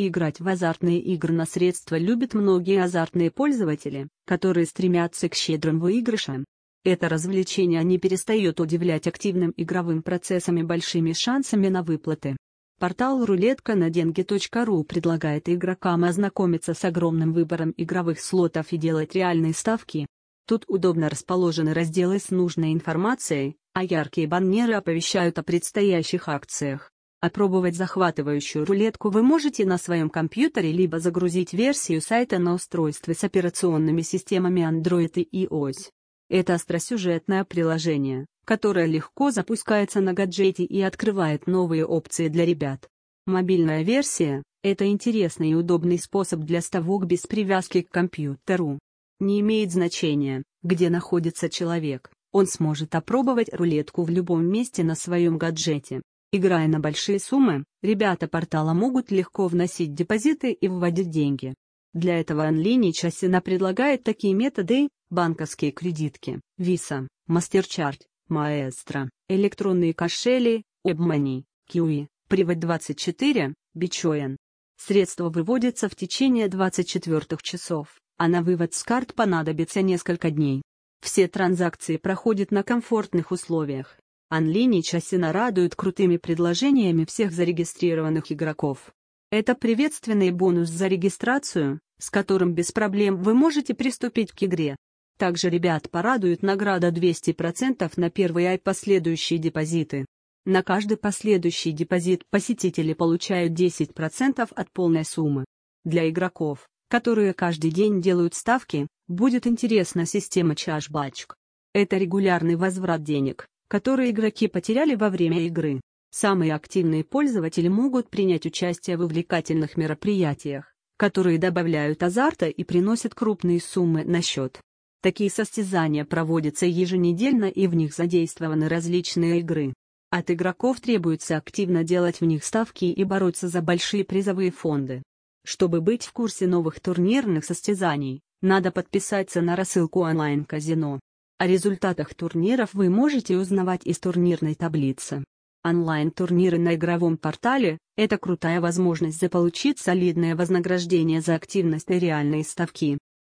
Играть в азартные игры на средства любят многие азартные пользователи, которые стремятся к щедрым выигрышам. Это развлечение не перестает удивлять активным игровым процессом и большими шансами на выплаты. Портал рулетка на деньги.ру предлагает игрокам ознакомиться с огромным выбором игровых слотов и делать реальные ставки. Тут удобно расположены разделы с нужной информацией, а яркие баннеры оповещают о предстоящих акциях. Опробовать захватывающую рулетку вы можете на своем компьютере либо загрузить версию сайта на устройстве с операционными системами Android и iOS. Это остросюжетное приложение, которое легко запускается на гаджете и открывает новые опции для ребят. Мобильная версия – это интересный и удобный способ для ставок без привязки к компьютеру. Не имеет значения, где находится человек, он сможет опробовать рулетку в любом месте на своем гаджете. Играя на большие суммы, ребята портала могут легко вносить депозиты и выводить деньги. Для этого онлини Часина предлагает такие методы, банковские кредитки, Visa, MasterCard, Maestro, электронные кошели, WebMoney, Kiwi, Приват24, Bitcoin. Средства выводятся в течение 24 часов, а на вывод с карт понадобится несколько дней. Все транзакции проходят на комфортных условиях. Онлини Часина радует крутыми предложениями всех зарегистрированных игроков. Это приветственный бонус за регистрацию, с которым без проблем вы можете приступить к игре. Также ребят порадует награда 200% на первые и последующие депозиты. На каждый последующий депозит посетители получают 10% от полной суммы. Для игроков, которые каждый день делают ставки, будет интересна система чашбачк. Это регулярный возврат денег, которые игроки потеряли во время игры. Самые активные пользователи могут принять участие в увлекательных мероприятиях, которые добавляют азарта и приносят крупные суммы на счет. Такие состязания проводятся еженедельно и в них задействованы различные игры. От игроков требуется активно делать в них ставки и бороться за большие призовые фонды. Чтобы быть в курсе новых турнирных состязаний, надо подписаться на рассылку онлайн-казино. О результатах турниров вы можете узнавать из турнирной таблицы. Онлайн-турниры на игровом портале – это крутая возможность заполучить солидное вознаграждение за активность и реальные ставки.